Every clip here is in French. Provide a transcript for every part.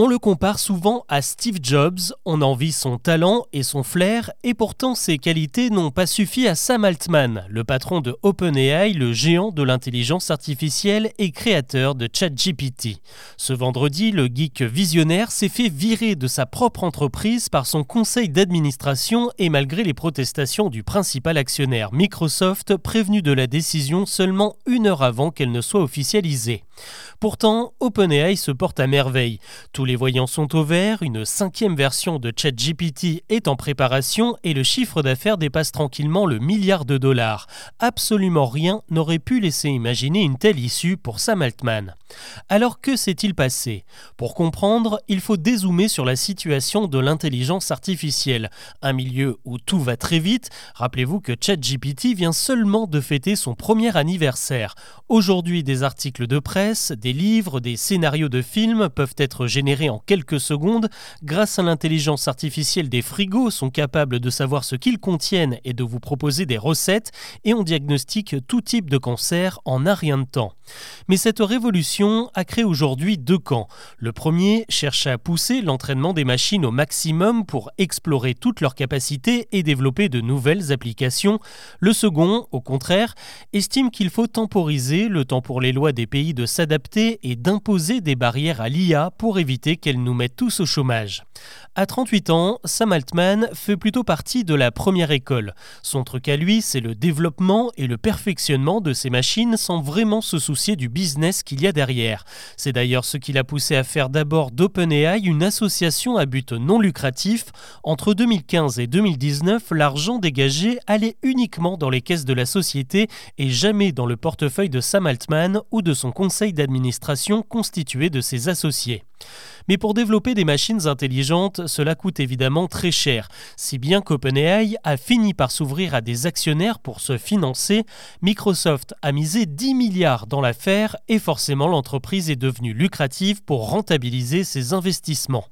On le compare souvent à Steve Jobs, on envie son talent et son flair, et pourtant ses qualités n'ont pas suffi à Sam Altman, le patron de OpenAI, le géant de l'intelligence artificielle et créateur de ChatGPT. Ce vendredi, le geek visionnaire s'est fait virer de sa propre entreprise par son conseil d'administration et malgré les protestations du principal actionnaire Microsoft, prévenu de la décision seulement une heure avant qu'elle ne soit officialisée. Pourtant, OpenAI se porte à merveille. Les voyants sont au vert, une cinquième version de ChatGPT est en préparation et le chiffre d'affaires dépasse tranquillement le milliard de dollars. Absolument rien n'aurait pu laisser imaginer une telle issue pour Sam Altman. Alors que s'est-il passé? Pour comprendre, il faut dézoomer sur la situation de l'intelligence artificielle, un milieu où tout va très vite. Rappelez-vous que ChatGPT vient seulement de fêter son premier anniversaire. Aujourd'hui, des articles de presse, des livres, des scénarios de films peuvent être générés en quelques secondes. Grâce à l'intelligence artificielle, des frigos sont capables de savoir ce qu'ils contiennent et de vous proposer des recettes, et on diagnostique tout type de cancer en un rien de temps. Mais cette révolution a créé aujourd'hui deux camps. Le premier cherche à pousser l'entraînement des machines au maximum pour explorer toutes leurs capacités et développer de nouvelles applications. Le second, au contraire, estime qu'il faut temporiser le temps pour les lois des pays de s'adapter et d'imposer des barrières à l'IA pour éviter qu'elle nous mette tous au chômage. À 38 ans, Sam Altman fait plutôt partie de la première école. Son truc à lui, c'est le développement et le perfectionnement de ces machines sans vraiment se soucier du business qu'il y a derrière. C'est d'ailleurs ce qui l'a poussé à faire d'abord d'OpenAI une association à but non lucratif. Entre 2015 et 2019, l'argent dégagé allait uniquement dans les caisses de la société et jamais dans le portefeuille de Sam Altman ou de son conseil d'administration constitué de ses associés. Mais pour développer des machines intelligentes, cela coûte évidemment très cher, si bien qu'OpenAI a fini par s'ouvrir à des actionnaires pour se financer. Microsoft a misé 10 milliards dans l'affaire et forcément l'entreprise est devenue lucrative pour rentabiliser ses investissements.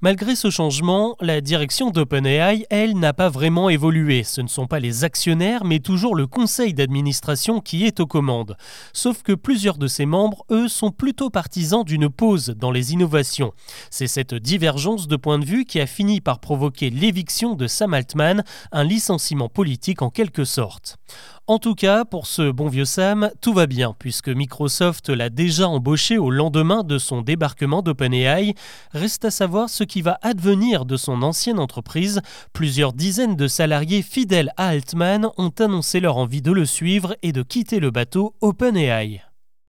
Malgré ce changement, la direction d'OpenAI, elle, n'a pas vraiment évolué. Ce ne sont pas les actionnaires, mais toujours le conseil d'administration qui est aux commandes. Sauf que plusieurs de ses membres, eux, sont plutôt partisans d'une pause dans les innovations. C'est cette divergence de point de vue qui a fini par provoquer l'éviction de Sam Altman, un licenciement politique en quelque sorte. En tout cas, pour ce bon vieux Sam, tout va bien, puisque Microsoft l'a déjà embauché au lendemain de son débarquement d'OpenAI. Reste à savoir ce qui va advenir de son ancienne entreprise. Plusieurs dizaines de salariés fidèles à Altman ont annoncé leur envie de le suivre et de quitter le bateau OpenAI.